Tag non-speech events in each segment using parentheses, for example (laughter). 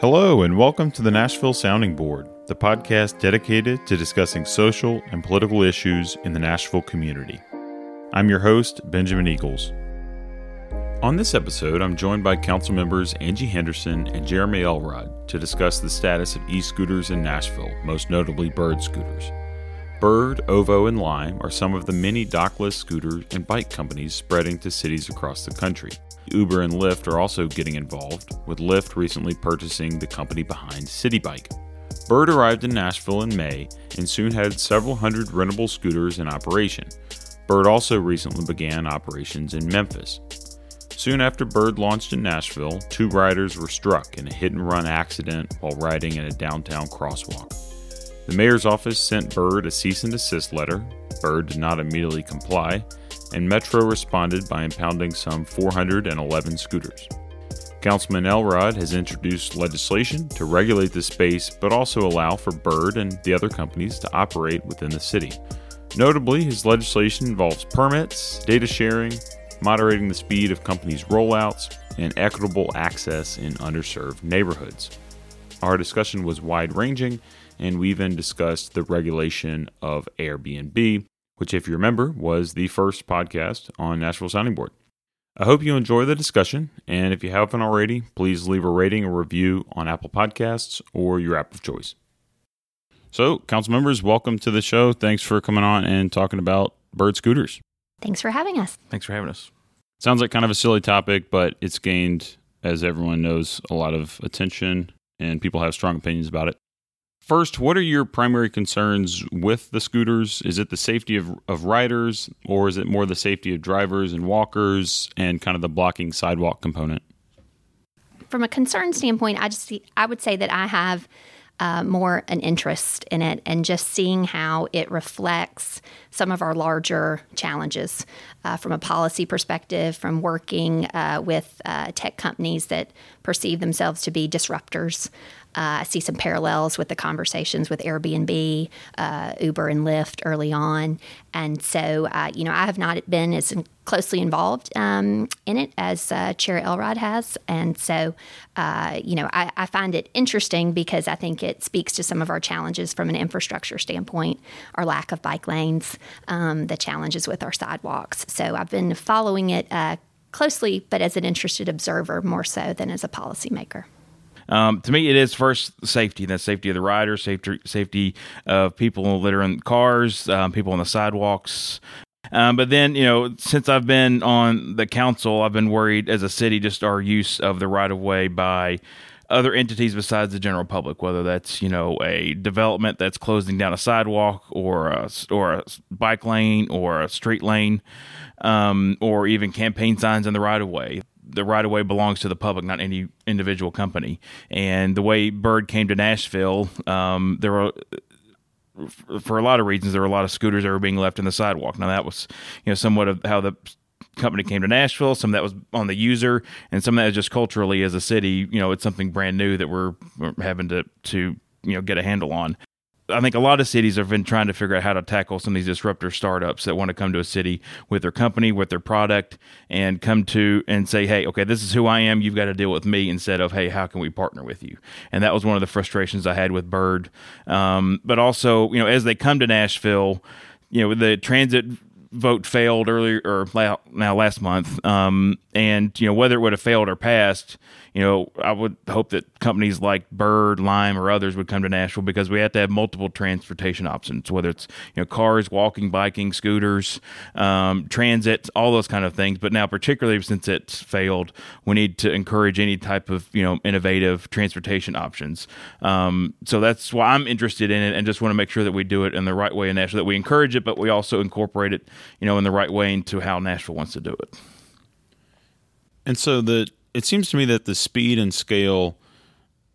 Hello, and welcome to the Nashville Sounding Board, the podcast dedicated to discussing social and political issues in the Nashville community. I'm your host, Benjamin Eagles. On this episode, I'm joined by council members Angie Henderson and Jeremy Elrod to discuss the status of e scooters in Nashville, most notably Bird scooters. Bird, OFO, and Lime are some of the many dockless scooter and bike companies spreading to cities across the country. Uber and Lyft are also getting involved, with Lyft recently purchasing the company behind Citi Bike. Bird arrived in Nashville in May and soon had several hundred rentable scooters in operation. Bird also recently began operations in Memphis. Soon after Bird launched in Nashville, two riders were struck in a hit and run accident while riding in a downtown crosswalk. The mayor's office sent Bird a cease and desist letter. Bird did not immediately comply, and Metro responded by impounding some 411 scooters. Councilman Elrod has introduced legislation to regulate the space but also allow for Bird and the other companies to operate within the city. Notably, his legislation involves permits, data sharing, moderating the speed of companies' rollouts, and equitable access in underserved neighborhoods. Our discussion was wide ranging, and we even discussed the regulation of Airbnb, which, if you remember, was the first podcast on Nashville Sounding Board. I hope you enjoy the discussion, and if you haven't already, please leave a rating or review on Apple Podcasts or your app of choice. So, council members, welcome to the show. Thanks for coming on and talking about bird scooters. Thanks for having us. Thanks for having us. Sounds like kind of a silly topic, but it's gained, as everyone knows, a lot of attention and people have strong opinions about it. First, what are your primary concerns with the scooters? Is it the safety of, of riders, or is it more the safety of drivers and walkers and kind of the blocking sidewalk component? From a concern standpoint, I just I would say that I have uh, more an interest in it and just seeing how it reflects some of our larger challenges uh, from a policy perspective, from working uh, with uh, tech companies that perceive themselves to be disruptors. Uh, I see some parallels with the conversations with Airbnb, uh, Uber, and Lyft early on. And so, uh, you know, I have not been as closely involved um, in it as uh, Chair Elrod has. And so, uh, you know, I, I, find it interesting because I think it speaks to some of our challenges from an infrastructure standpoint, our lack of bike lanes, um, the challenges with our sidewalks. So I've been following it uh, closely, but as an interested observer more so than as a policymaker. Um, to me, it is first safety. That's safety of the rider, safety safety of people that are in cars, um, people on the sidewalks. Um, but then, you know, since I've been on the council, I've been worried as a city just our use of the right of way by other entities besides the general public, whether that's you know a development that's closing down a sidewalk or a or a bike lane or a street lane, um, or even campaign signs in the right of way the right of way belongs to the public, not any individual company. And the way Bird came to Nashville, um, there were for a lot of reasons there were a lot of scooters that were being left in the sidewalk. Now that was you know somewhat of how the company came to Nashville. Some of that was on the user, and some that was just culturally as a city. You know, it's something brand new that we're, we're having to to you know get a handle on. I think a lot of cities have been trying to figure out how to tackle some of these disruptor startups that want to come to a city with their company, with their product, and come to and say, hey, okay, this is who I am. You've got to deal with me instead of, hey, how can we partner with you? And that was one of the frustrations I had with Bird. Um, but also, you know, as they come to Nashville, you know, the transit vote failed earlier or now last month, um, and you know whether it would have failed or passed, you know, I would hope that companies like Bird, Lime, or others would come to Nashville because we have to have multiple transportation options, whether it's you know cars, walking, biking, scooters, um, transit, all those kind of things. But now, particularly since it's failed, we need to encourage any type of you know innovative transportation options. Um, so that's why I'm interested in it, and just want to make sure that we do it in the right way in Nashville, that we encourage it, but we also incorporate it, you know, in the right way into how Nashville wants to do it. And so the it seems to me that the speed and scale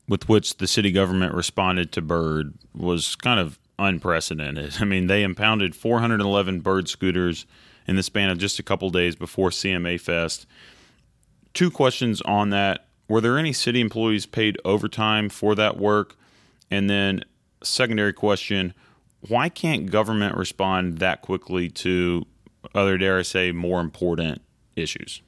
with which the city government responded to Bird was kind of unprecedented. (laughs) I mean, they impounded 411 Bird scooters in the span of just a couple days before CMA Fest. Two questions on that. Were there any city employees paid overtime for that work? And then, secondary question why can't government respond that quickly to other, dare I say, more important issues?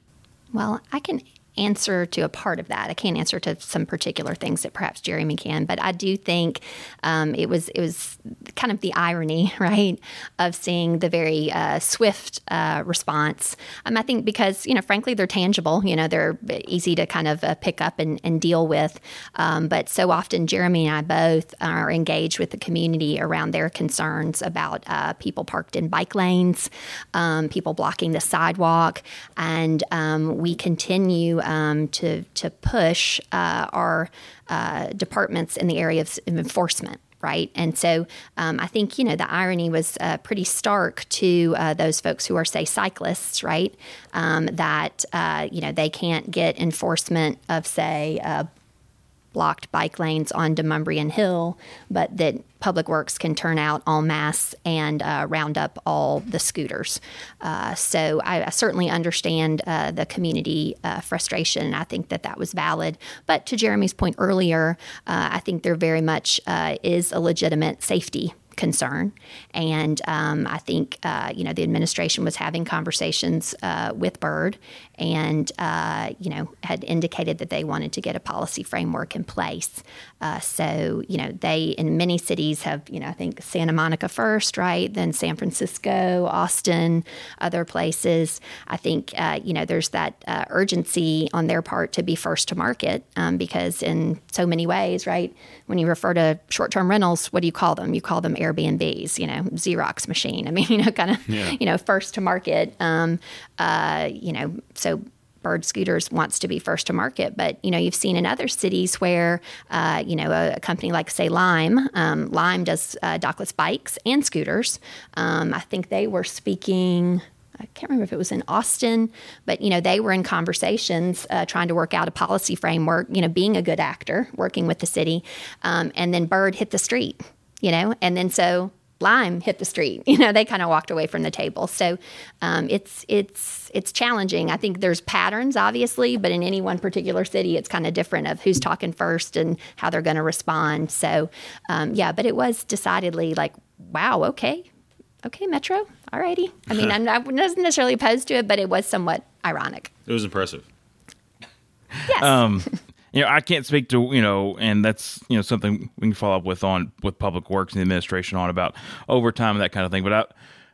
Well, I can answer to a part of that. I can't answer to some particular things that perhaps Jeremy can, but I do think um, it was it was kind of the irony, (laughs) right, of seeing the very uh, swift uh, response. Um, I think because you know, frankly, they're tangible. You know, they're easy to kind of uh, pick up and, and deal with. Um, but so often, Jeremy and I both are engaged with the community around their concerns about uh, people parked in bike lanes, um, people blocking the sidewalk, and um, we continue um, to to push uh, our uh, departments in the area of enforcement right? And so um, I think, you know, the irony was uh, pretty stark to uh, those folks who are, say, cyclists, right? Um, that, uh, you know, they can't get enforcement of, say, blocked bike lanes on Demonbreun Hill, but that Public Works can turn out en masse and uh, round up all the scooters. Uh, so I, I, certainly understand uh, the community uh, frustration. I think that that was valid. But to Jeremy's point earlier, uh, I think there very much uh, is a legitimate safety concern. And um, I think, uh, you know, the administration was having conversations uh, with Bird and, uh, you know, had indicated that they wanted to get a policy framework in place. Uh, so, you know, they in many cities have, you know, I think Santa Monica first, right? Then San Francisco, Austin, other places. I think, uh, you know, there's that uh, urgency on their part to be first to market um, because, in so many ways, right? When you refer to short term rentals, what do you call them? You call them Airbnbs, you know, Xerox machine. I mean, (laughs) you know, kind of, yeah. you know, first to market. Um, uh, you know, so Bird Scooters wants to be first to market. But you know, you've seen in other cities where uh, you know a, a, company like say Lime, um, Lime does uh, dockless bikes and scooters. Um, I think they were speaking. I can't remember if it was in Austin, but you know they were in conversations uh, trying to work out a policy framework. You know, being a good actor, working with the city, um, and then Bird hit the street. You know, and then so Lime hit the street. (laughs) You know, they kind of walked away from the table. So um, it's it's it's challenging. I think there's patterns, obviously, but in any one particular city, it's kind of different of who's talking first and how they're going to respond. So um, yeah, but it was decidedly like, wow, okay, okay, Metro, alrighty. I mean, I'm (laughs) not, wasn't necessarily opposed to it, but it was somewhat ironic. It was impressive. Yes. Um, (laughs) you know, I can't speak to you know, and that's you know something we can follow up with on with Public Works and the administration on about overtime and that kind of thing. But I,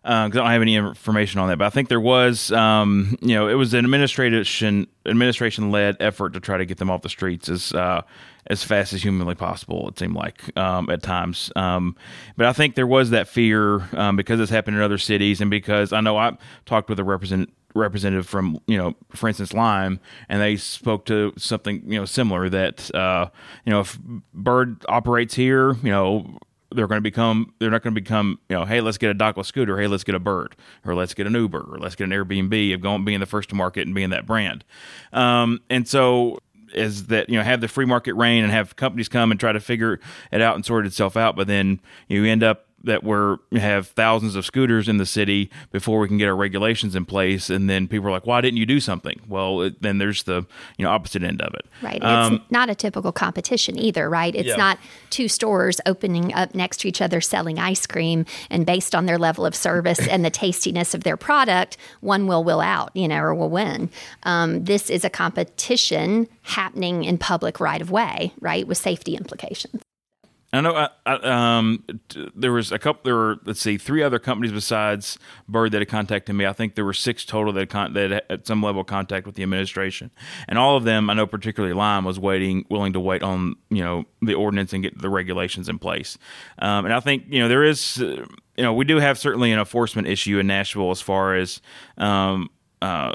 because uh, I don't have any information on that. But I think there was, um, you know, it was an administration administration led effort to try to get them off the streets as uh, as fast as humanly possible. It seemed like um, at times, um, but I think there was that fear um, because it's happened in other cities, and because I know I talked with a represent representative from you know for instance Lime and they spoke to something you know similar that uh, you know if bird operates here you know they're going to become they're not going to become you know hey let's get a dockless scooter hey let's get a bird or let's get an Uber or let's get an Airbnb of going being the first to market and being that brand. Um, and so is that you know have the free market reign and have companies come and try to figure it out and sort itself out but then you end up that we're have thousands of scooters in the city before we can get our regulations in place and then people are like why didn't you do something? Well it, then there's the you know opposite end of it. Right um, it's not a typical competition either right? It's yeah. not two stores opening up next to each other selling ice cream and based on their level of service and the tastiness of their product one will will out you know or will win. Um, this is a competition happening in public right of way right with safety implications I know. I, I, um, there was a couple. There were let's see, three other companies besides Bird that had contacted me. I think there were six total that con- that had some level of contact with the administration, and all of them, I know, particularly Lime, was waiting, willing to wait on you know the ordinance and get the regulations in place. Um, and I think you know there is, you know, we do have certainly an enforcement issue in Nashville as far as. Um, uh,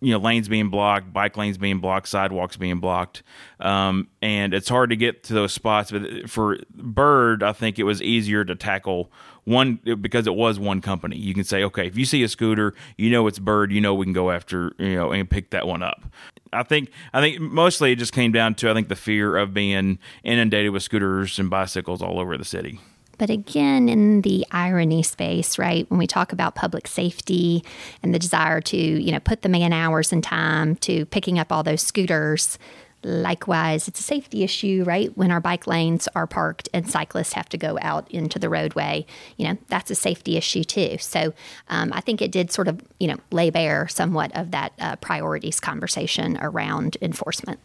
you know lanes being blocked, bike lanes being blocked, sidewalks being blocked, um, and it's hard to get to those spots. But for Bird, I think it was easier to tackle one because it was one company. You can say, okay, if you see a scooter, you know it's Bird, you know we can go after you know and pick that one up. I think I think mostly it just came down to I think the fear of being inundated with scooters and bicycles all over the city. But again, in the irony space, right, when we talk about public safety and the desire to, you know, put the man hours and time to picking up all those scooters, Likewise, it's a safety issue, right? When our bike lanes are parked and cyclists have to go out into the roadway, you know, that's a safety issue too. So um, I think it did sort of, you know, lay bare somewhat of that uh, priorities conversation around enforcement.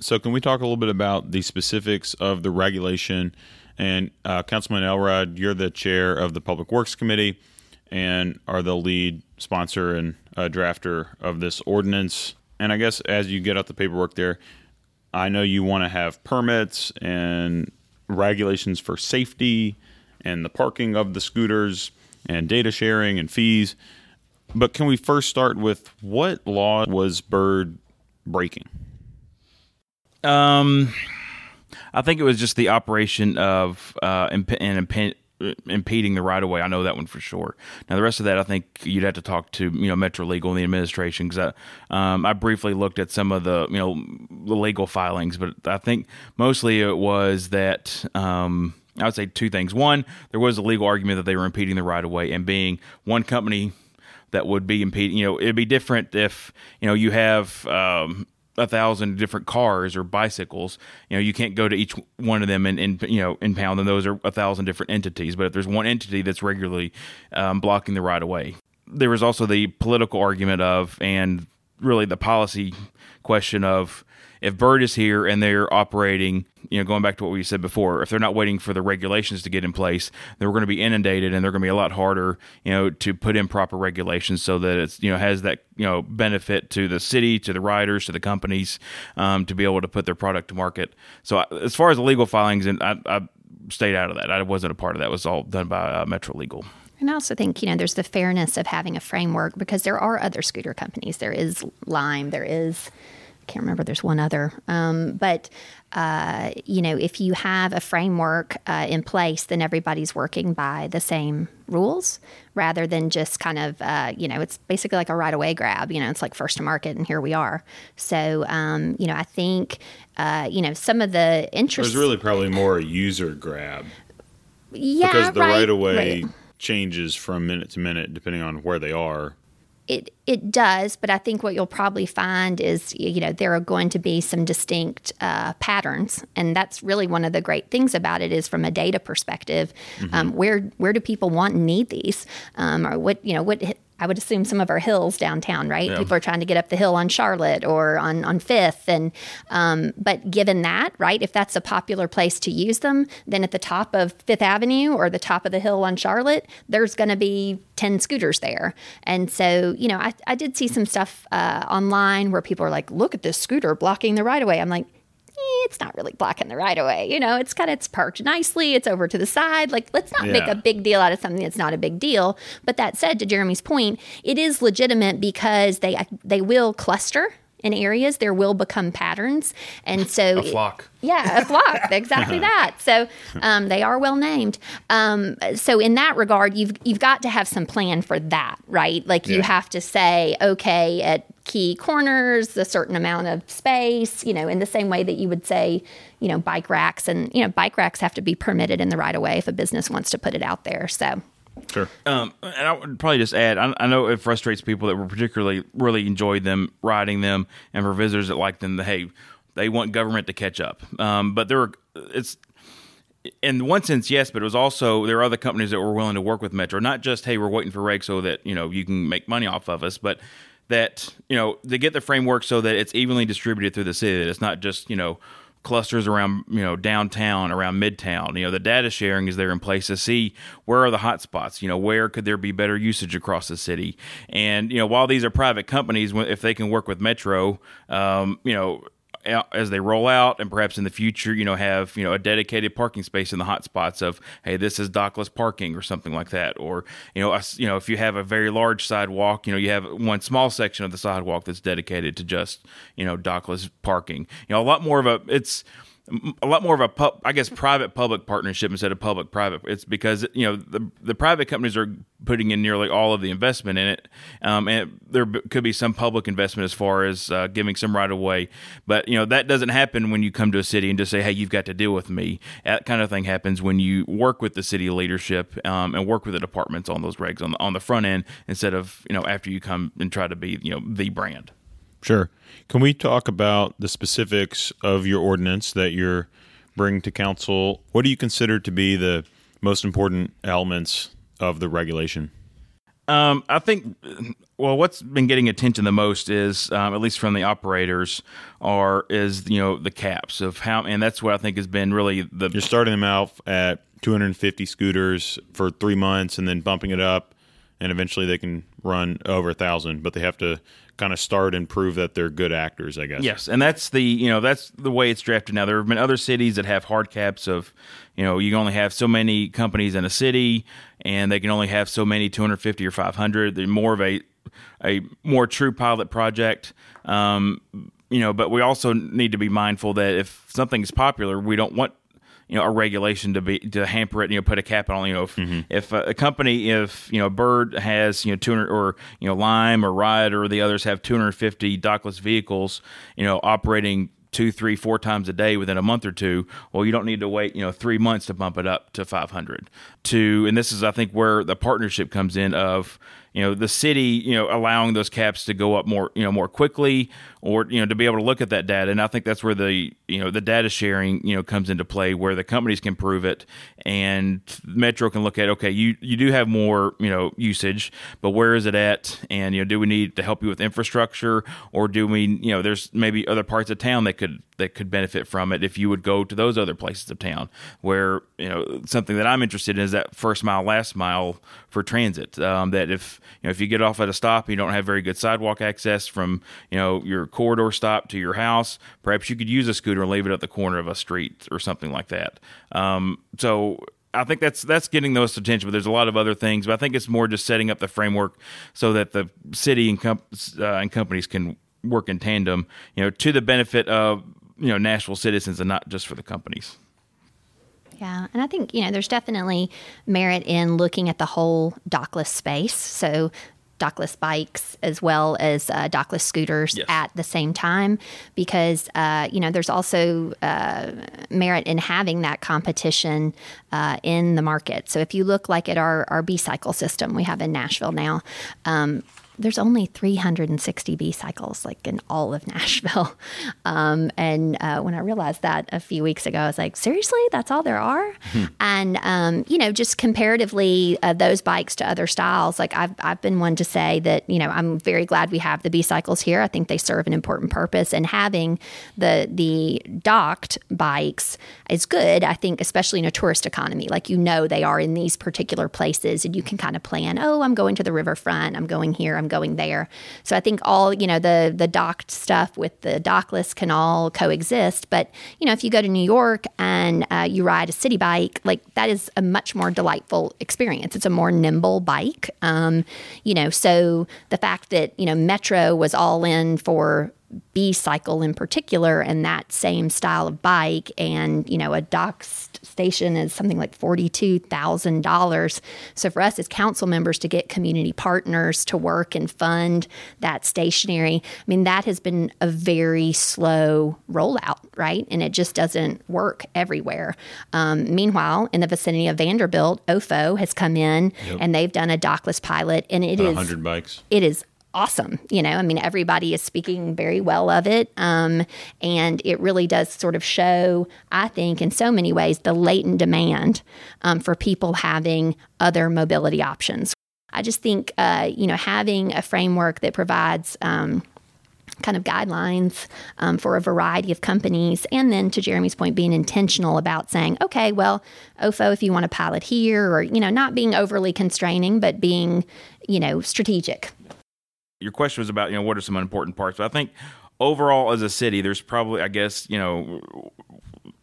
So, can we talk a little bit about the specifics of the regulation? And uh, Councilman Elrod, you're the chair of the Public Works Committee and are the lead sponsor and uh, drafter of this ordinance. And I guess as you get out the paperwork there, I know you want to have permits and regulations for safety and the parking of the scooters and data sharing and fees. But can we first start with what law was Bird breaking? Um, I think it was just the operation of uh, imp- and imp- impeding the right of way. I know that one for sure. Now the rest of that, I think you'd have to talk to you know Metro Legal and the administration because I um, I briefly looked at some of the you know the legal filings, but I think mostly it was that. Um, I would say two things. One, there was a legal argument that they were impeding the right of way, and being one company that would be impeding. You know, it'd be different if you know you have um, a thousand different cars or bicycles. You know, you can't go to each one of them and, and you know impound them. Those are a thousand different entities. But if there's one entity that's regularly um, blocking the right of way, there was also the political argument of and really the policy question of if Bird is here and they're operating, you know, going back to what we said before, if they're not waiting for the regulations to get in place, they're going to be inundated and they're going to be a lot harder, you know, to put in proper regulations so that it's, you know, has that, you know, benefit to the city, to the riders, to the companies um, to be able to put their product to market. So as far as the legal filings, and I, I stayed out of that. I wasn't a part of that. It was all done by uh, Metro Legal. And I also think, you know, there's the fairness of having a framework because there are other scooter companies. There is Lime, there is I can't remember. There's one other, um, but uh, you know, if you have a framework uh, in place, then everybody's working by the same rules rather than just kind of, uh, you know, it's basically like a right away grab. You know, it's like first to market, and here we are. So, um, you know, I think, uh, you know, some of the interest. Was really probably more a user grab. Yeah, because the right, right of way right. changes from minute to minute depending on where they are. It it does, but I think what you'll probably find is you know there are going to be some distinct uh, patterns, and that's really one of the great things about it is from a data perspective, Mm-hmm. um, where where do people want and need these, um, or what you know what I would assume some of our hills downtown, right? Yeah. People are trying to get up the hill on Charlotte or on on Fifth, and um, but given that, right, if that's a popular place to use them, then at the top of Fifth Avenue or the top of the hill on Charlotte, there's going to be ten scooters there, and so you know, I I did see some stuff uh, online where people are like, look at this scooter blocking the right of way. I'm like. "Eh, It's not really blocking the right of way, you know. It's kind of it's parked nicely. It's over to the side. Like, let's not make a big deal out of something that's not a big deal. But that said, to Jeremy's point, it is legitimate because they they will cluster in areas. There will become patterns, and (laughs) so A flock. yeah, a flock. (laughs) exactly (laughs) that. So um, they are well named. Um, so in that regard, you've you've got to have some plan for that, right? Like you have to say, okay, at key corners, a certain amount of space. You know, in the same way that you would say, you know, bike racks, and you know, bike racks have to be permitted in the right of way if a business wants to put it out there. So. Sure. Um, and I would probably just add, I, I know it frustrates people that were particularly really enjoyed them riding them, and for visitors that like them, that hey, they want government to catch up. Um, but there were, it's in one sense, yes, but it was also there are other companies that were willing to work with Metro, not just hey, we're waiting for reg so that you know you can make money off of us, but that you know they get the framework so that it's evenly distributed through the city. That it's not just you know clusters around you know downtown around midtown you know the data sharing is there in place to see where are the hot spots you know where could there be better usage across the city and you know while these are private companies if they can work with metro um, you know as they roll out and perhaps in the future you know have you know a dedicated parking space in the hot spots of hey this is dockless parking or something like that. Or you know us you know if you have a very large sidewalk you know you have one small section of the sidewalk that's dedicated to just you know dockless parking. You know a lot more of a it's a lot more of a pub, I guess private public partnership instead of public private. It's because you know the the private companies are putting in nearly all of the investment in it, um, and there could be some public investment as far as uh, giving some right of way. But you know that doesn't happen when you come to a city and just say, "Hey, you've got to deal with me." That kind of thing happens when you work with the city leadership um, and work with the departments on those regs on the on the front end instead of you know after you come and try to be you know the brand. Sure. Can we talk about the specifics of your ordinance that you're bringing to council? What do you consider to be the most important elements of the regulation? Um, I think, well, what's been getting attention the most is, um, at least from the operators, are is you know the caps of how, and that's what I think has been really the. You're starting them out at 250 scooters for three months, and then bumping it up, and eventually they can run over a thousand, but they have to kind of start and prove that they're good actors, I guess. Yes, and that's the you know that's the way it's drafted now. There have been other cities that have hard caps of, you know, you only have so many companies in a city, and they can only have so many 250 or 500. They're more of a a more true pilot project. Um, you know, but we also need to be mindful that if something is popular, we don't want you know a regulation to be to hamper it. You know, put a cap on. You know, if, mm-hmm. if a, a, company, if you know, Bird has you know 200 or you know Lime or Ride or the others have 250 dockless vehicles, you know, operating two, three, four times a day within a month or two, well, you don't need to wait, you know, three months to bump it up to 500. To and this is, I think, where the partnership comes in of you know the city you know allowing those caps to go up more you know more quickly or you know to be able to look at that data. And i think that's where the you know the data sharing you know comes into play where the companies can prove it. And metro can look at okay you you do have more you know usage but where is it at? And you know do we need to help you with infrastructure? Or do we you know there's maybe other parts of town that could that could benefit from it if you would go to those other places of town where you know something that i'm interested in is that first mile last mile for transit. Um, that if you know, if you get off at a stop you don't have very good sidewalk access from, you know, your corridor stop to your house, perhaps you could use a scooter and leave it at the corner of a street or something like that. Um, so I think that's that's getting those attention, but there's a lot of other things. But I think it's more just setting up the framework so that the city and, com- uh, and companies can work in tandem, you know, to the benefit of you know Nashville citizens and not just for the companies. Yeah, and I think, you know, there's definitely merit in looking at the whole dockless space. So, dockless bikes as well as uh, dockless scooters yes. at the same time because uh, you know there's also uh, merit in having that competition uh, in the market so if you look like at our, our b-cycle system we have in nashville now um, there's only 360 B cycles like in all of (laughs) Nashville. Um, and uh, when I realized that a few weeks ago, I was like, seriously, that's all there are? Hmm. And, um, you know, just comparatively, uh, those bikes to other styles, like I've, I've been one to say that, you know, I'm very glad we have the B cycles here. I think they serve an important purpose. And having the, the docked bikes is good, I think, especially in a tourist economy. Like, you know, they are in these particular places and you can kind of plan, oh, I'm going to the riverfront, I'm going here, I'm going there. So I think all, you know, the the docked stuff with the dockless can all coexist. But, you know, if you go to New York and uh, you ride a Citi Bike, like that is a much more delightful experience. It's a more nimble bike. Um, you know, so the fact that, you know, Metro was all in for B cycle in particular and that same style of bike. And you know a dock station is something like $42,000 so for us as council members to get community partners to work and fund that stationary I mean that has been a very slow rollout right? And it just doesn't work everywhere. Um, meanwhile in the vicinity of Vanderbilt OFO has come in yep. and they've done a dockless pilot and it About is 100 bikes. it is awesome. You know, I mean, everybody is speaking very well of it. Um, and it really does sort of show, I think, in so many ways, the latent demand um, for people having other mobility options. I just think, uh, you know, having a framework that provides, um, kind of guidelines um, for a variety of companies. And then to Jeremy's point, being intentional about saying, okay, well, OFO, if you want to pilot here, or, you know, not being overly constraining, but being, you know, strategic your question was about you know what are some important parts. But I think overall as a city, there's probably I guess you know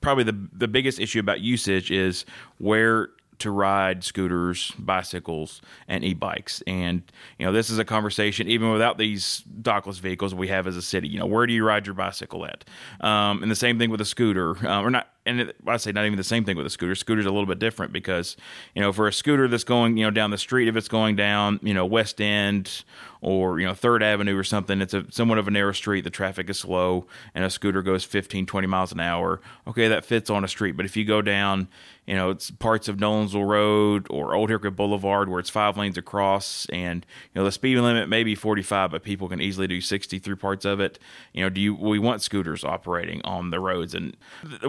probably the the biggest issue about usage is where to ride scooters, bicycles, and e-bikes. And you know, this is a conversation even without these dockless vehicles we have as a city. You know, where do you ride your bicycle at? Um, and the same thing with a scooter, uh, or not and it, I say not even the same thing with a scooter. Scooter's a little bit different because you know for a scooter that's going you know down the street, if it's going down you know West End or you know Third Avenue or something, it's a somewhat of a narrow street. The traffic is slow, and a scooter goes 15, 20 miles an hour. Okay, that fits on a street. But if you go down, you know it's parts of Nolens Brownsville Road or Old Hickory Boulevard where it's five lanes across and you know the speed limit may be 45 but people can easily do 60 through parts of it. You know do you we want scooters operating on the roads and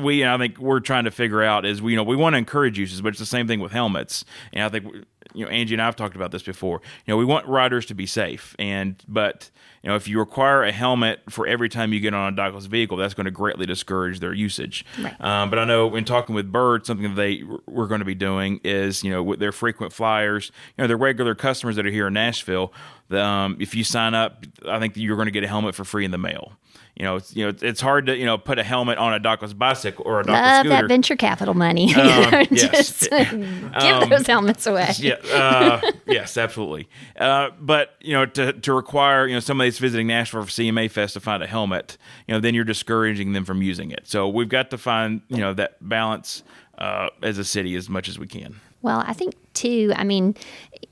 we I think we're trying to figure out is we you know we want to encourage uses but it's the same thing with helmets. And I think you know Angie and I've talked about this before you know we want riders to be safe and but you know if you require a helmet for every time you get on a dockless vehicle that's going to greatly discourage their usage Right. um, but I know when talking with Bird, something that they were going to be doing is, you know, with their frequent flyers, you know, their regular customers that are here in Nashville. Um, if you sign up, I think you're going to get a helmet for free in the mail. You know, it's, you know, it's hard to you know put a helmet on a dockless bicycle or a dockless Love scooter. that venture capital money. Um, (laughs) yes. Just (laughs) give those helmets away. yeah, uh, yes, absolutely. Uh, but you know, to to require you know somebody that's visiting Nashville for CMA Fest to find a helmet, you know, then you're discouraging them from using it. So we've got to find you know that balance uh, as a city as much as we can. Well, I think too, I mean,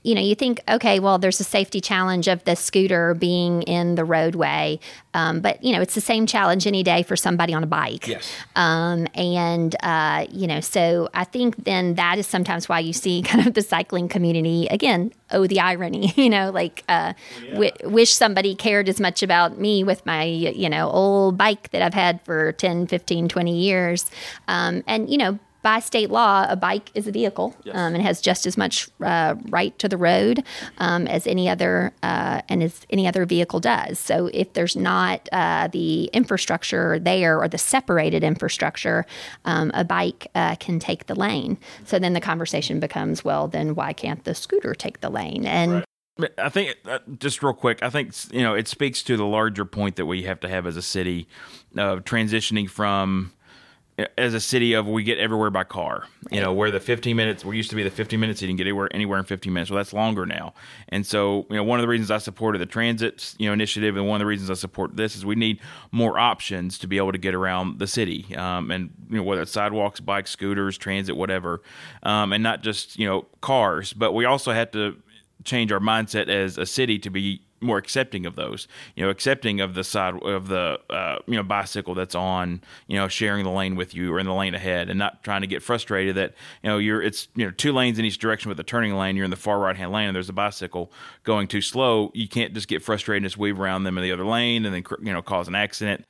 you know, you think, okay, well, there's a safety challenge of the scooter being in the roadway. Um, but, you know, it's the same challenge any day for somebody on a bike. Yes. Um, and, uh, you know, so I think then that is sometimes why you see (laughs) kind of the cycling community, again, oh, the irony, (laughs) you know, like uh, w- wish somebody cared as much about me with my, you know, old bike that I've had for 10, 15, 20 years. Um, and, you know, by state law, a bike is a vehicle um, and has just as much uh, right to the road um, as any other uh, and as any other vehicle does. So if there's not uh, the infrastructure there or the separated infrastructure, um, a bike uh, can take the lane. So then the conversation becomes, well, then why can't the scooter take the lane? And I think uh, just real quick, I think you know it speaks to the larger point that we have to have as a city of transitioning from as a city of we get everywhere by car. You know, where the 15 minutes we used to be the 15 minutes you can get anywhere anywhere in 15 minutes. Well, that's longer now. And so, you know, one of the reasons I supported the transit, you know, initiative and one of the reasons I support this is we need more options to be able to get around the city. Um, and you know, whether it's sidewalks, bikes, scooters, transit, whatever. Um, and not just, you know, cars, but we also have to change our mindset as a city to be more accepting of those, you know, accepting of the side of the uh, you know bicycle that's on, you know, sharing the lane with you or in the lane ahead, and not trying to get frustrated that you know you're it's you know two lanes in each direction with a turning lane. You're in the far right hand lane, and there's a bicycle going too slow. You can't just get frustrated and just weave around them in the other lane, and then you know cause an accident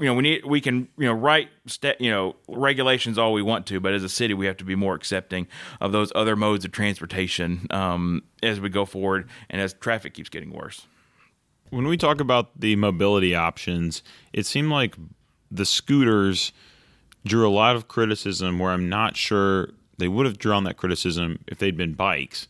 you know we need we can you know write st- you know regulations all we want to but as a city we have to be more accepting of those other modes of transportation um, as we go forward and as traffic keeps getting worse When we talk about the mobility options, it seemed like the scooters drew a lot of criticism where I'm not sure they would have drawn that criticism if they'd been bikes.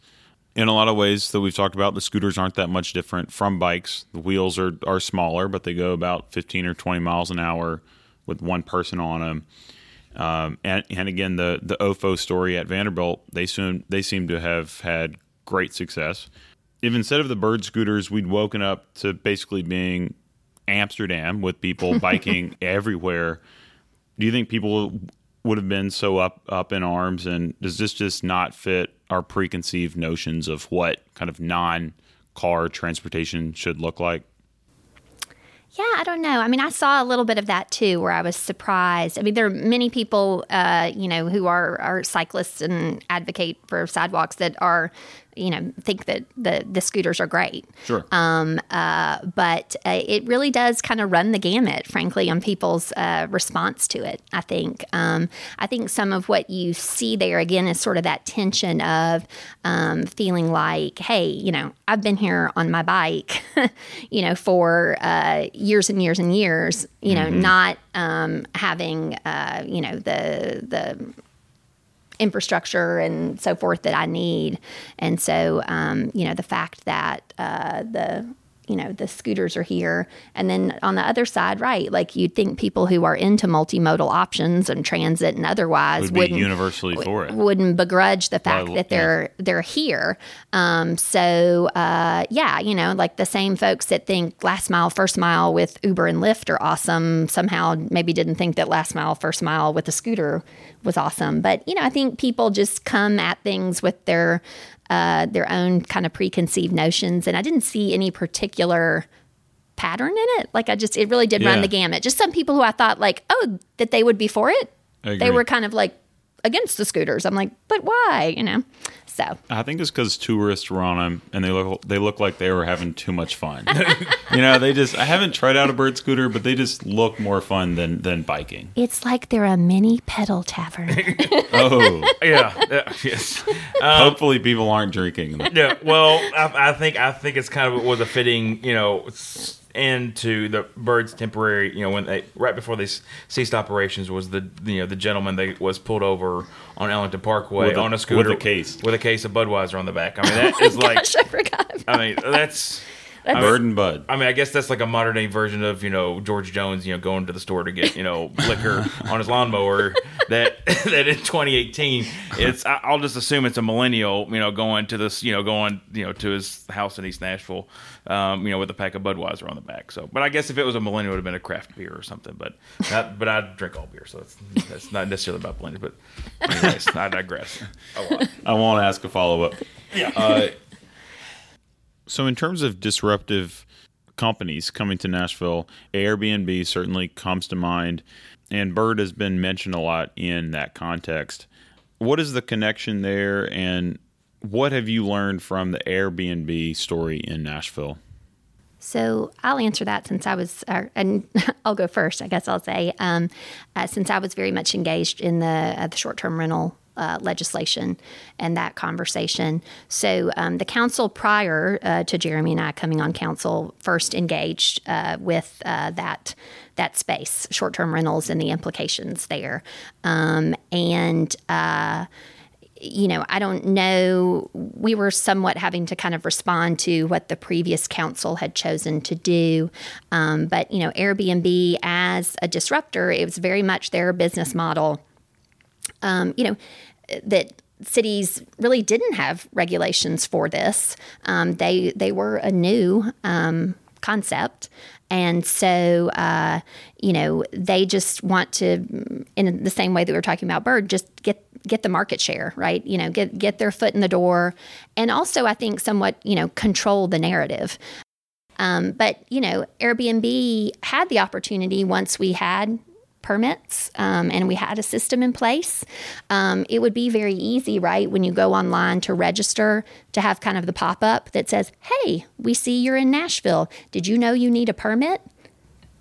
In a lot of ways that we've talked about, the scooters aren't that much different from bikes. The wheels are, are smaller, but they go about 15 or 20 miles an hour with one person on them. Um, and, and again, the the OFO story at Vanderbilt, they soon they seem to have had great success. If instead of the bird scooters, we'd woken up to basically being Amsterdam with people (laughs) biking everywhere, do you think people would have been so up up in arms? And does this just not fit our preconceived notions of what kind of non car transportation should look like? Yeah, I don't know. I mean, I saw a little bit of that too, where I was surprised. I mean, there are many people, uh, you know, who are are cyclists and advocate for sidewalks that are, you know, think that the the scooters are great. Sure. Um, uh, but uh, it really does kind of run the gamut, frankly, on people's uh, response to it. I think. Um, I think some of what you see there again is sort of that tension of um, feeling like, hey, you know, I've been here on my bike, (laughs) you know, for uh, years and years and years. You know, not um, having, uh, you know, the the infrastructure and so forth that I need. And so, um, you know, the fact that uh, the you know the scooters are here and then on the other side right like you'd think people who are into multimodal options and transit and otherwise Would wouldn't universally for it. wouldn't begrudge the fact Well, that they're they're here. Um, so uh, yeah, you know, like the same folks that think last mile, first mile with Uber and Lyft are awesome. Somehow, maybe didn't think that last mile, first mile with a scooter was awesome. But you know, I think people just come at things with their uh, their own kind of preconceived notions, and I didn't see any particular pattern in it. Like I just, it really did run the gamut. Just some people who I thought like, oh, that they would be for it. They were kind of like, against the scooters. I'm like, but why? You know. So I think it's because tourists were on them, and they look they look like they were having too much fun. (laughs) you know, they just I haven't tried out a bird scooter, but they just look more fun than than biking. it's like they're a mini pedal tavern. (laughs) Oh, Yeah. yeah, yes. Um, hopefully people aren't drinking. them. yeah. Well, I, I think I think it's kind of was a fitting, you know, s- end to the birds' temporary. You know, when they right before they ceased operations was the you know the gentleman that was pulled over on Ellington Parkway With a- on a scooter with a case. with a case of Budweiser on the back. I mean, that is (laughs) oh like. Gosh, I forgot. About I mean, that's. Bird and Bud. I mean, I guess that's like a modern day version of you know George Jones, you know, going to the store to get you know (laughs) liquor on his lawnmower. That (laughs) that in 2018, it's I- I'll just assume it's a millennial, you know, going to this, you know, going you know to his house in East Nashville, um, you know, with a pack of Budweiser on the back. So, but I guess if it was a millennial, it would have been a craft beer or something. But not, but I drink all beer, so that's that's not necessarily about blended. But anyways, I digress. A (laughs) lot. I won't ask a follow up. Yeah. Uh, so, in terms of disruptive companies coming to Nashville, Airbnb certainly comes to mind, and Bird has been mentioned a lot in that context. What is the connection there, and what have you learned from the Airbnb story in Nashville? So I'll answer that since I was, and (laughs) I'll go first. I guess I'll say um, uh, since I was very much engaged in the uh, the short term rental. Uh, legislation and that conversation. So, um, the council prior uh, to Jeremy and I coming on council first engaged uh, with uh, that that space, short term rentals, and the implications there. Um, and uh, you know, I don't know. We were somewhat having to kind of respond to what the previous council had chosen to do. Um, but, you know, Airbnb as a disruptor, it was very much their business model. Um, you know, that cities really didn't have regulations for this. Um, they they were a new um, concept, and so uh, you know they just want to, in the same way that we were talking about Bird, just get get the market share right. You know, get get their foot in the door, and also I think somewhat you know control the narrative. Um, but you know, Airbnb had the opportunity once we had permits um, and we had a system in place. Um, it would be very easy, right, when you go online to register to have kind of the pop up that says, "Hey, we see you're in Nashville. Did you know you need a permit?"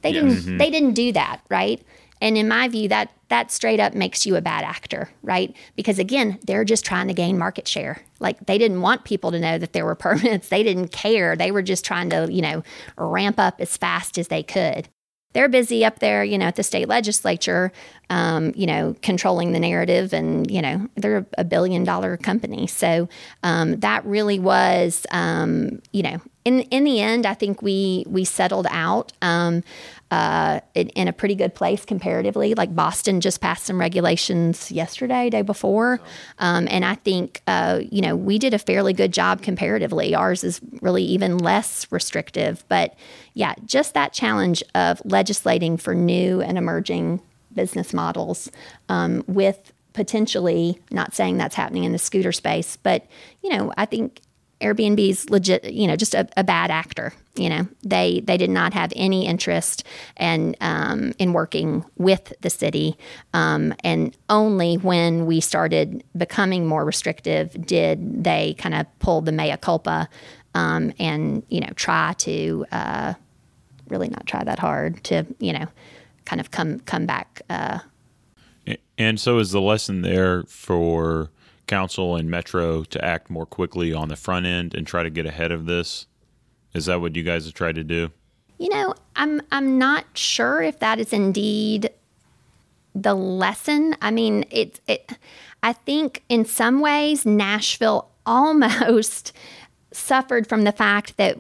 They didn't. They didn't do that, right? And in my view, that that straight up makes you a bad actor, right? Because again, they're just trying to gain market share. Like they didn't want people to know that there were (laughs) permits. They didn't care. They were just trying to, you know, ramp up as fast as they could. They're busy up there, you know, at the state legislature, um, you know, controlling the narrative, and you know, they're a billion dollar company. So um, that really was, um, you know, in in the end, I think we we settled out um, uh, in, in a pretty good place comparatively. Like Boston just passed some regulations yesterday, day before, um, and I think uh, you know we did a fairly good job comparatively. Ours is really even less restrictive, but yeah, just that challenge of legislating for new and emerging business models um, with potentially not saying that's happening in the scooter space, but you know I think Airbnb's legit, you know, just a, a, bad actor. You know, they they did not have any interest and um, in working with the city, um, and only when we started becoming more restrictive did they kind of pull the mea culpa um, and you know try to uh, really not try that hard to you know kind of come come back. Uh, and so, is the lesson there for? Council and metro to act more quickly on the front end and try to get ahead of this? Is that what you guys have tried to do? You know i'm i'm not sure if that is indeed the lesson. I mean it's it i think in some ways nashville (laughs) almost suffered from the fact that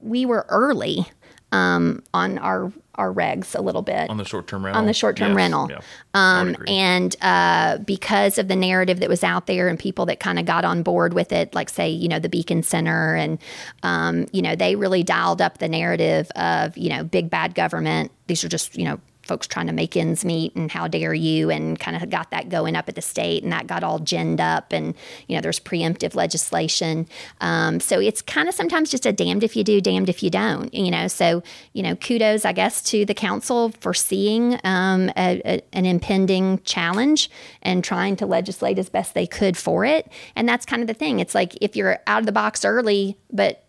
we were early um, on our our regs a little bit on the short term rental. On the short term Yes, rental. yeah. Um, and uh, because of the narrative that was out there and people that kind of got on board with it, like say, you know, the Beacon Center, and, um, you know, they really dialed up the narrative of, you know, big bad government. These are just, you know, folks trying to make ends meet and how dare you and kind of got that going up at the state and that got all ginned up and you know there's preemptive legislation. Um, so it's kind of sometimes just a damned if you do damned if you don't you know? So you know kudos i guess to the council for seeing um, a, a, an impending challenge and trying to legislate as best they could for it. And that's kind of the thing. It's like if you're out of the box early but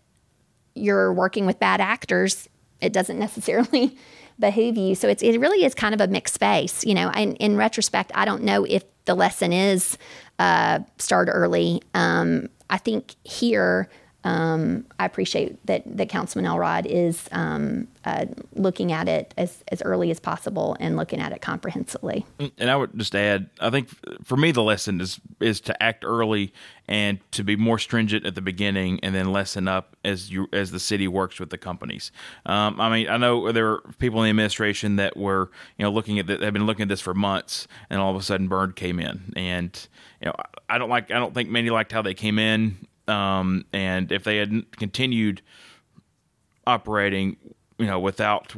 you're working with bad actors it doesn't (laughs) necessarily behoove you. So it's, it really is kind of a mixed space. You know, and in retrospect, I don't know if the lesson is uh, start early. Um, I think here, um, I appreciate that, that Councilman Elrod is um, uh, looking at it as, as early as possible and looking at it comprehensively. And I would just add, I think for me the lesson is is to act early and to be more stringent at the beginning, and then lessen up as you as the city works with the companies. Um, I mean, I know there are people in the administration that were you know looking at that have been looking at this for months, and all of a sudden Bird came in, and you know I don't like I don't think many liked how they came in, um, and if they had continued operating you know, without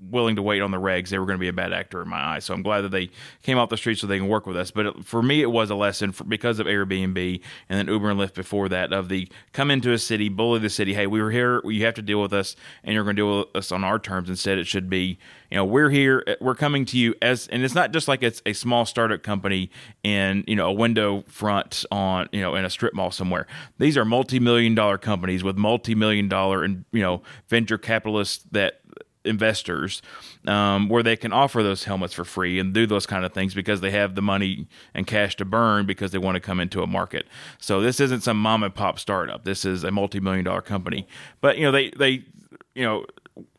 willing to wait on the regs, they were going to be a bad actor in my eyes. So I'm glad that they came off the street so they can work with us. But for me, it was a lesson for, because of Airbnb and then Uber and Lyft before that of the come into a city, bully the city. Hey, we were here. You have to deal with us, and you're going to deal with us on our terms. Instead, it should be, you know, we're here. Eh, we're coming to you as, and it's not just like it's a small startup company in you know a window front on you know in a strip mall somewhere. These are multi-million dollar companies with multi-million dollar and you know venture capitalists that investors um, where they can offer those helmets for free and do those kind of things because they have the money and cash to burn because they want to come into a market. So this isn't some mom and pop startup. This is a multi-million dollar company. But you know they they you know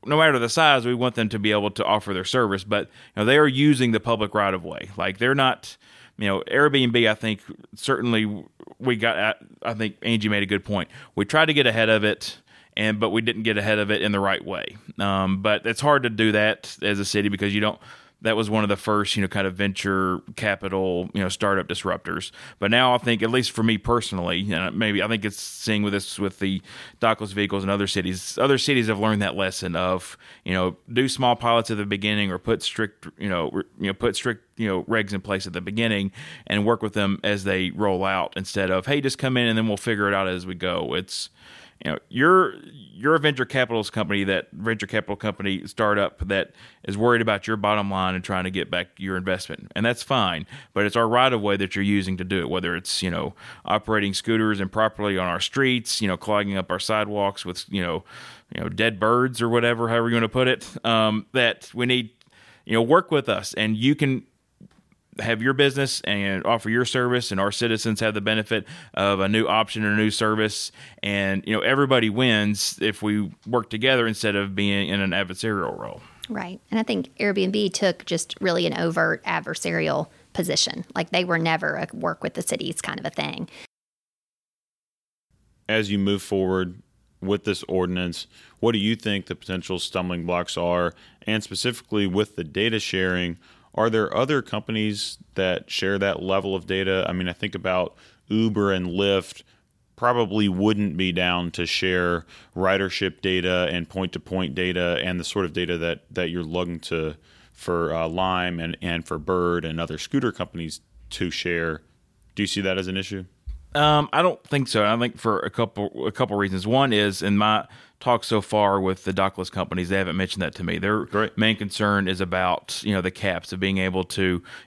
no matter the size, we want them to be able to offer their service. But you know they are using the public right of way. Like they're not you know Airbnb. I think certainly we got. I think Angie made a good point. We tried to get ahead of it and but we didn't get ahead of it in the right way. Um, but it's hard to do that as a city because you don't. That was one of the first, you know, kind of venture capital, you know, startup disruptors. But now I think, at least for me personally, and maybe I think it's seeing with this with the dockless vehicles in other cities. Other cities have learned that lesson of, you know, do small pilots at the beginning or put strict, you know, re, you know, put strict, you know, regs in place at the beginning and work with them as they roll out instead of, hey, just come in and then we'll figure it out as we go. It's you know you're you're a venture capitalist company that venture capital company startup that is worried about your bottom line and trying to get back your investment. And that's fine but it's our right of way that you're using to do it whether it's you know operating scooters improperly on our streets you know clogging up our sidewalks with you know you know dead birds or whatever however you want to put it um, that we need you know work with us. And you can have your business and offer your service and our citizens have the benefit of a new option or a new service. And you know everybody wins if we work together instead of being in an adversarial role. Right. And i think airbnb took just really an overt adversarial position. Like they were never a work with the cities kind of a thing. As you move forward with this ordinance what do you think the potential stumbling blocks are? And specifically with the data sharing are there other companies that share that level of data? I mean, I think about Uber and Lyft probably wouldn't be down to share ridership data and point to point data and the sort of data that, that you're looking to for uh, Lime and, and for Bird and other scooter companies to share. Do you see that as an issue? Um, I don't think so. I think for a couple a couple reasons. One is in my talk so far with the dockless companies, they haven't mentioned that to me. Their Great. main concern is about you know the caps of being able to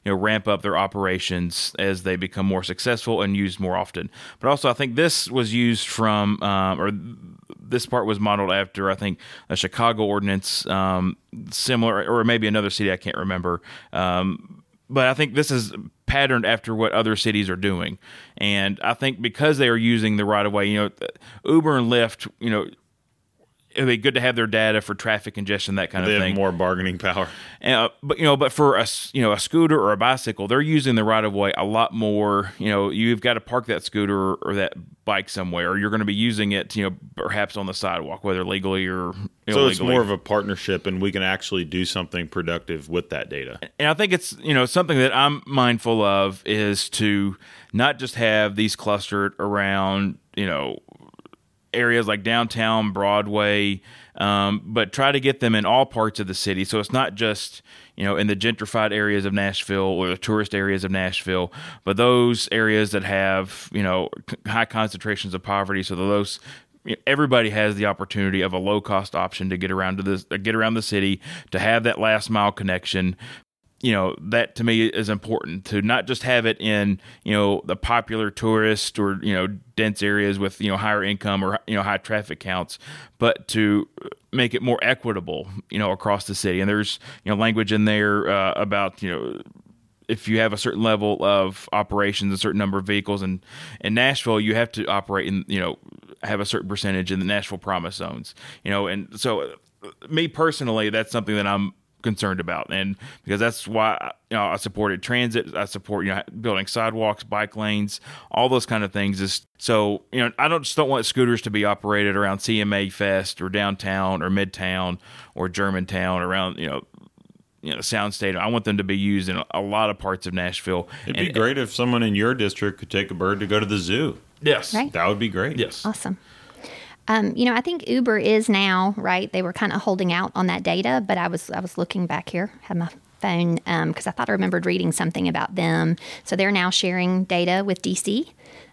you know ramp up their operations as they become more successful and used more often. But also, I think this was used from um, or this part was modeled after I think a Chicago ordinance, um, similar or maybe another city I can't remember. Um, but I think this is patterned after what other cities are doing. And I think because they are using the right of way, you know, Uber and Lyft, you know, it'd be good to have their data for traffic congestion, that kind they of thing. more bargaining power. Uh, but you know, but for a you know a scooter or a bicycle, they're using the right of way a lot more. You know, you've got to park that scooter or that bike somewhere, or you're going to be using it, you know, perhaps on the sidewalk, whether legally or illegally. So it's more of a partnership, and we can actually do something productive with that data. And I think it's you know something that I'm mindful of is to not just have these clustered around you know areas like downtown Broadway, um, but try to get them in all parts of the city. So it's not just you know in the gentrified areas of Nashville or the tourist areas of Nashville, but those areas that have you know high concentrations of poverty. So those everybody has the opportunity of a low cost option to get around to this get around the city to have that last mile connection you know that to me is important to not just have it in you know the popular tourist or you know dense areas with you know higher income or you know high traffic counts but to make it more equitable you know across the city. And there's you know language in there uh, about you know if you have a certain level of operations, a certain number of vehicles, and in Nashville, you have to operate in, you know, have a certain percentage in the Nashville Promise zones, you know, and so me personally, that's something that I'm concerned about, and because that's why you know I supported transit, I support you know building sidewalks, bike lanes, all those kind of things. Is so you know I don't just don't want scooters to be operated around CMA Fest or downtown or Midtown or Germantown around you know you know Sound Stadium. I want them to be used in a lot of parts of Nashville. It'd and, be great if someone in your district could take a bird to go to the zoo. Yes, right? that would be great. Yes, awesome. Um, you know, I think Uber is now right. They were kind of holding out on that data, but I was I was looking back here, had my phone because um, I thought I remembered reading something about them. So they're now sharing data with DC.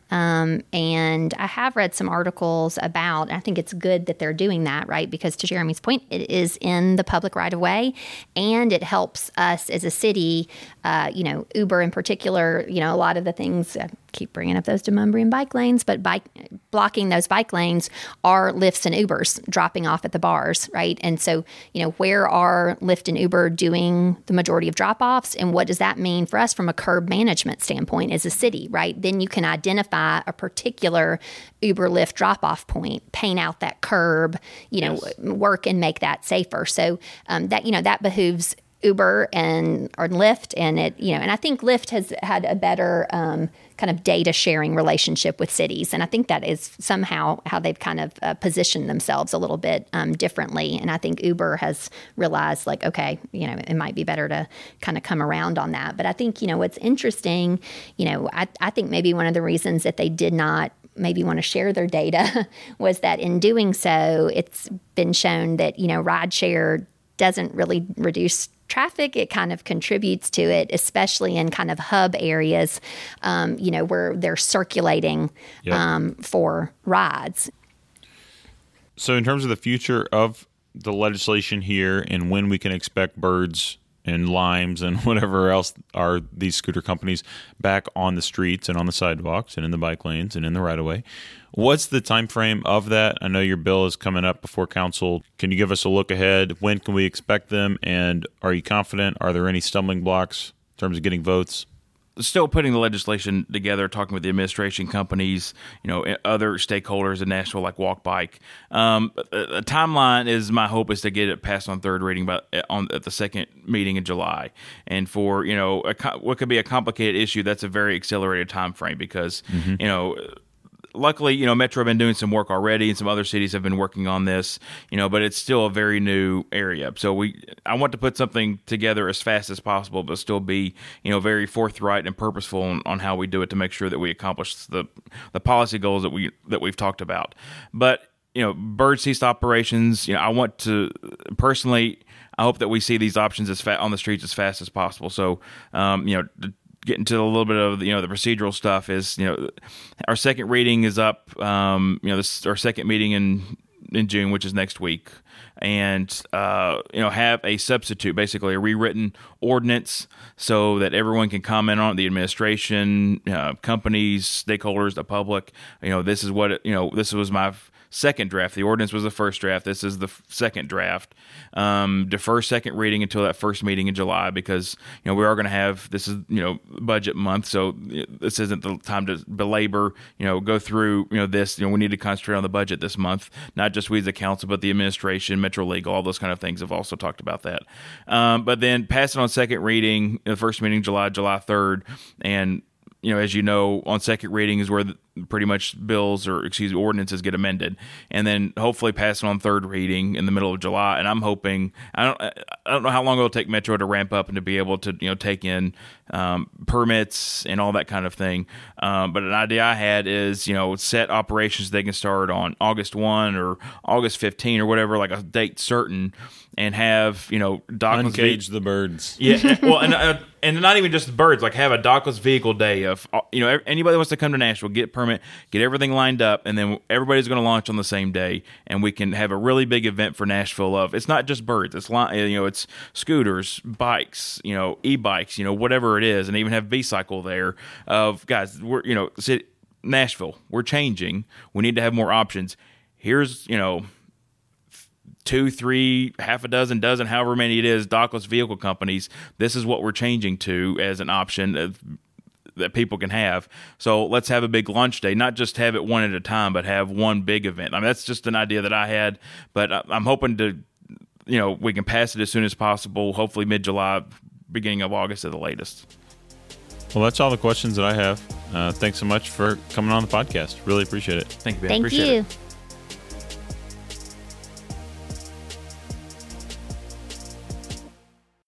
Um, and I have read some articles about, I think it's good that they're doing that, right? Because to Jeremy's point, it is in the public right of way and it helps us as a city, uh, you know, Uber in particular, you know, a lot of the things, I keep bringing up those Demonbreun bike lanes, but bike blocking those bike lanes are Lyfts and Ubers dropping off at the bars, right? And so, you know, where are Lyft and Uber doing the majority of drop offs? And what does that mean for us from a curb management standpoint as a city, right? Then you can identify identify a particular Uber Lyft drop off point, paint out that curb, you know, yes. work and make that safer. So um, that, you know, that behooves Uber and or Lyft and it you know and I think Lyft has had a better um, kind of data sharing relationship with cities. And I think that is somehow how they've kind of uh, positioned themselves a little bit um, differently. And I think Uber has realized like okay you know it might be better to kind of come around on that. But I think you know what's interesting you know I, I think maybe one of the reasons that they did not maybe want to share their data (laughs) was that in doing so it's been shown that you know rideshare doesn't really reduce traffic, it kind of contributes to it, especially in kind of hub areas, um, you know, where they're circulating yep. um, for rides. So, in terms of the future of the legislation here and when we can expect birds and limes and (laughs) whatever else are these scooter companies back on the streets and on the sidewalks and in the bike lanes and in the right of way. What's the time frame of that? I know your bill is coming up before council. Can you give us a look ahead? When can we expect them? And are you confident? Are there any stumbling blocks in terms of getting votes? still putting the legislation together, talking with the administration companies, you know, other stakeholders in Nashville like Walk Bike. Um, a, timeline is my hope is to get it passed on third reading, but on at the second meeting in July. And for you know, a, what could be a complicated issue, that's a very accelerated time frame because mm-hmm. you know luckily, you know, Metro have been doing some work already, and some other cities have been working on this. You know, but it's still a very new area. So we, I want to put something together as fast as possible, but still be, you know, very forthright and purposeful on, on how we do it to make sure that we accomplish the the policy goals that we that we've talked about. But you know, bird ceased operations. You know, I want to personally. I hope that we see these options as fat on the streets as fast as possible. So, um, you know, get into a little bit of you know the procedural stuff is you know our second reading is up um, you know this our second meeting in in June which is next week. And uh, you know have a substitute basically a rewritten ordinance so that everyone can comment on it, the administration uh, companies stakeholders the public. You know this is what you know this was my second draft. The ordinance was the first draft. This is the second draft. Um, defer second reading until that first meeting in July because you know we are going to have this is you know budget month, so this isn't the time to belabor you know go through you know this. You know we need to concentrate on the budget this month, not just we as a council, but the administration, Metro Legal, all those kind of things have also talked about that. Um, but then pass it on second reading, the first meeting July July third, and you know, as you know, on second reading is where the, pretty much bills or excuse me, ordinances get amended, and then hopefully pass it on third reading in the middle of July. And I'm hoping I don't I don't know how long it'll take Metro to ramp up and to be able to you know take in um, permits and all that kind of thing. Um, but an idea I had is you know set operations they can start on August one or August 15 or whatever, like a date certain, and have you know dockless uncage the birds. Yeah, well, and uh, and not even just birds, like have a dockless vehicle day of uh, you know anybody wants to come to Nashville get permit, get everything lined up, and then everybody's going to launch on the same day, and we can have a really big event for Nashville. Of it's not just birds, it's you know it's scooters, bikes, you know e-bikes, you know whatever it is, and even have B-cycle there. Of guys, we're you know Nashville, we're changing. We need to have more options. Here's you know two, three, half a dozen, dozen, however many it is, dockless vehicle companies. This is what we're changing to as an option that people can have. So let's have a big lunch day, not just have it one at a time, but have one big event. I mean, that's just an idea that I had, but I'm hoping to, you know, we can pass it as soon as possible. Hopefully, mid July, beginning of August at the latest. Well, that's all the questions that I have. Uh, thanks so much for coming on the podcast. Really appreciate it. Thank you. Ben. Thank appreciate you. It.